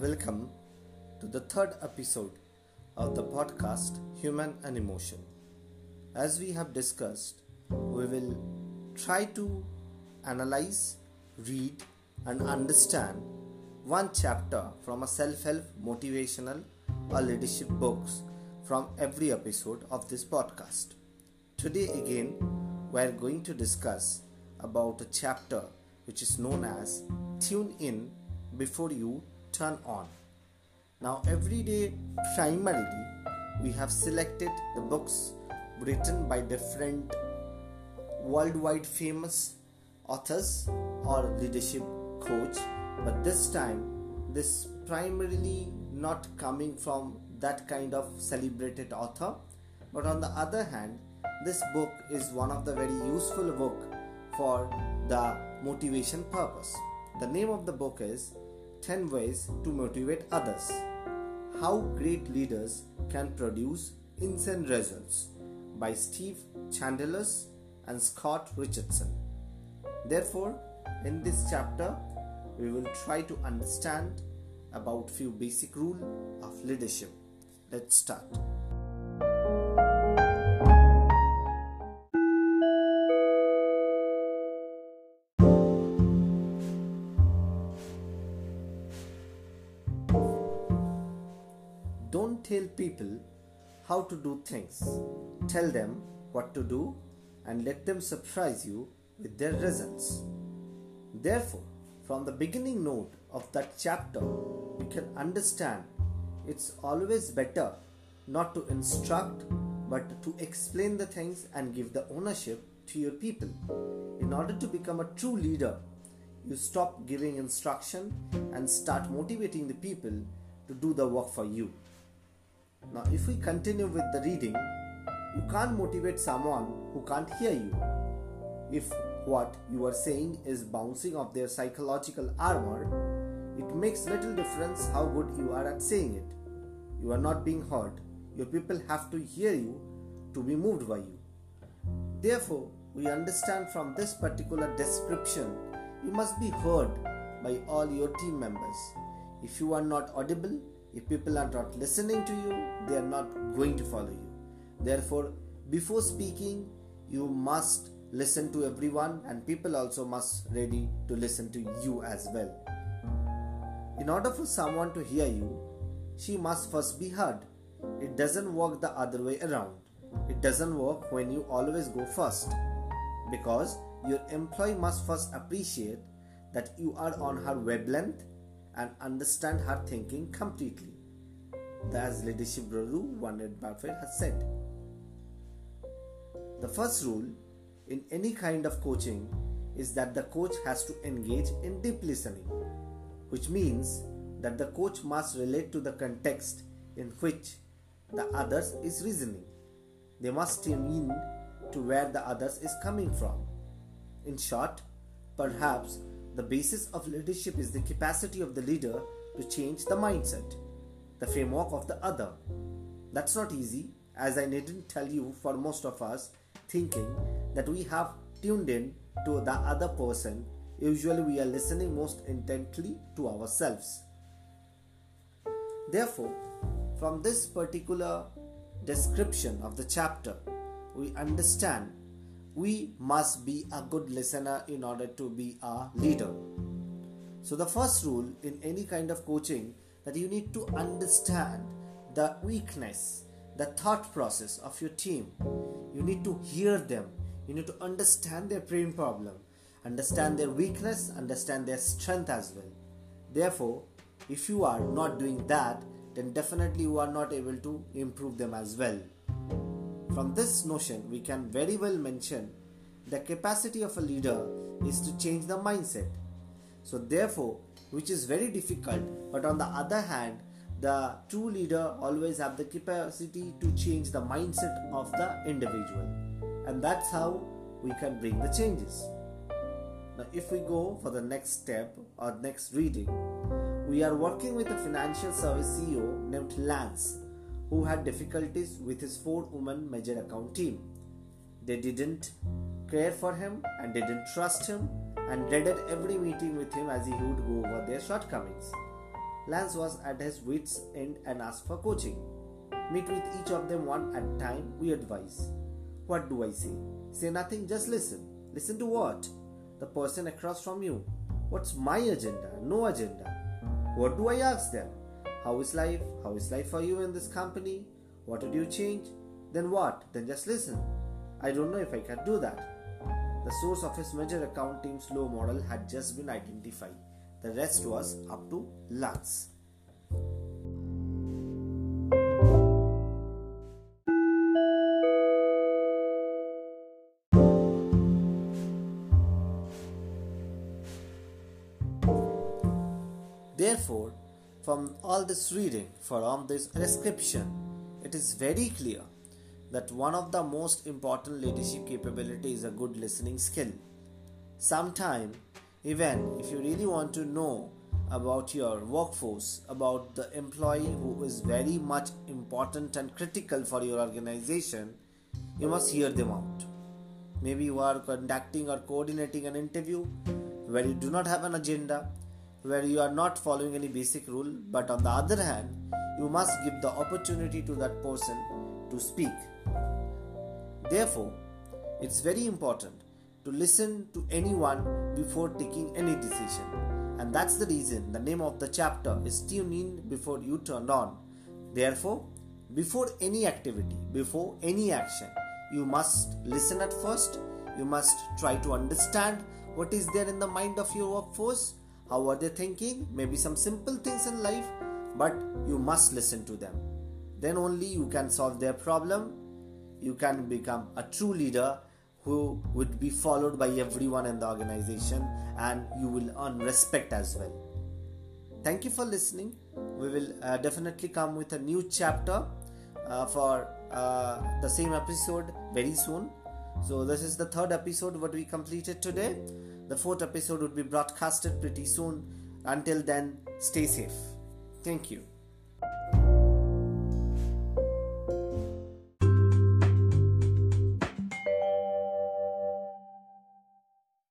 welcome to the third episode of the podcast Human and Emotion. As we have discussed, we will try to analyze, read, and understand one chapter from a self help, motivational, or leadership books from every episode of this podcast. Today, again, we are going to discuss about a chapter which is known as Tune In Before You Turn On. Now, every day, primarily, we have selected the books written by different worldwide famous authors or leadership coach. But this time this primarily not coming from that kind of celebrated author. But on the other hand this book is one of the very useful book for the motivation purpose. The name of the book is 10 ways to motivate others how great leaders can produce insane results by Steve Chandler's and Scott Richardson. Therefore, in this chapter, we will try to understand about few basic rule of leadership. Let's start. Tell people how to do things. Tell them what to do and let them surprise you with their results. Therefore, from the beginning note of that chapter, you can understand it's always better not to instruct but to explain the things and give the ownership to your people. In order to become a true leader, you stop giving instruction and start motivating the people to do the work for you. Now, if we continue with the reading, you can't motivate someone who can't hear you. If what you are saying is bouncing off their psychological armor, it makes little difference how good you are at saying it. You are not being heard. Your people have to hear you to be moved by you. Therefore, we understand from this particular description, you must be heard by all your team members. If you are not audible, if people are not listening to you, they are not going to follow you. Therefore, before speaking, you must listen to everyone and people also must ready to listen to you as well. In order for someone to hear you, she must first be heard. It doesn't work the other way around. It doesn't work when you always go first. Because your employee must first appreciate that you are on her wavelength and understand her thinking completely. As leadership guru Warren Buffett has said. The first rule in any kind of coaching is that the coach has to engage in deep listening, which means that the coach must relate to the context in which the others is reasoning. They must tune in to where the others is coming from. In short, perhaps the basis of leadership is the capacity of the leader to change the mindset, the framework of the other. That's not easy, as I needn't tell you for most of us thinking that we have tuned in to the other person, usually we are listening most intently to ourselves. Therefore, from this particular description of the chapter, we understand we must be a good listener in order to be a leader. So, the first rule in any kind of coaching that you need to understand the weakness, the thought process of your team. You need to hear them. You need to understand their brain problem, understand their weakness, understand their strength as well. Therefore, if you are not doing that, then definitely you are not able to improve them as well. From this notion, we can very well mention the capacity of a leader is to change the mindset. So, therefore, which is very difficult, but on the other hand, the true leader always have the capacity to change the mindset of the individual, and that's how we can bring the changes. Now, if we go for the next step or next reading, we are working with a financial service CEO named Lance who had difficulties with his four woman major account team. They didn't care for him and didn't trust him and dreaded every meeting with him as he would go over their shortcomings. Lance was at his wits' end and asked for coaching. Meet with each of them one at a time, we advise. What do I say? Say nothing, just listen. Listen to what? The person across from you. What's my agenda? No agenda. What do I ask them? How is life? How is life for you in this company? What would you change? Then what? Then just listen. I don't know if I can do that. The source of his major account team's low model had just been identified. The rest was up to Lance. From all this reading, from this description, it is very clear that one of the most important leadership capability is a good listening skill. Sometime, even if you really want to know about your workforce, about the employee who is very much important and critical for your organization, you must hear them out. Maybe you are conducting or coordinating an interview where you do not have an agenda, where you are not following any basic rule, but on the other hand, you must give the opportunity to that person to speak. Therefore, it's very important to listen to anyone before taking any decision. And that's the reason the name of the chapter is Tune In Before You Turned On. Therefore, before any activity, before any action, you must listen at first. You must try to understand what is there in the mind of your workforce how are they thinking? Maybe some simple things in life, but you must listen to them. Then only you can solve their problem. You can become a true leader who would be followed by everyone in the organization and you will earn respect as well. Thank you for listening. We will uh, definitely come with a new chapter uh, for uh, the same episode very soon. So, this is the third episode what we completed today. The fourth episode would be broadcasted pretty soon. Until then, stay safe. Thank you.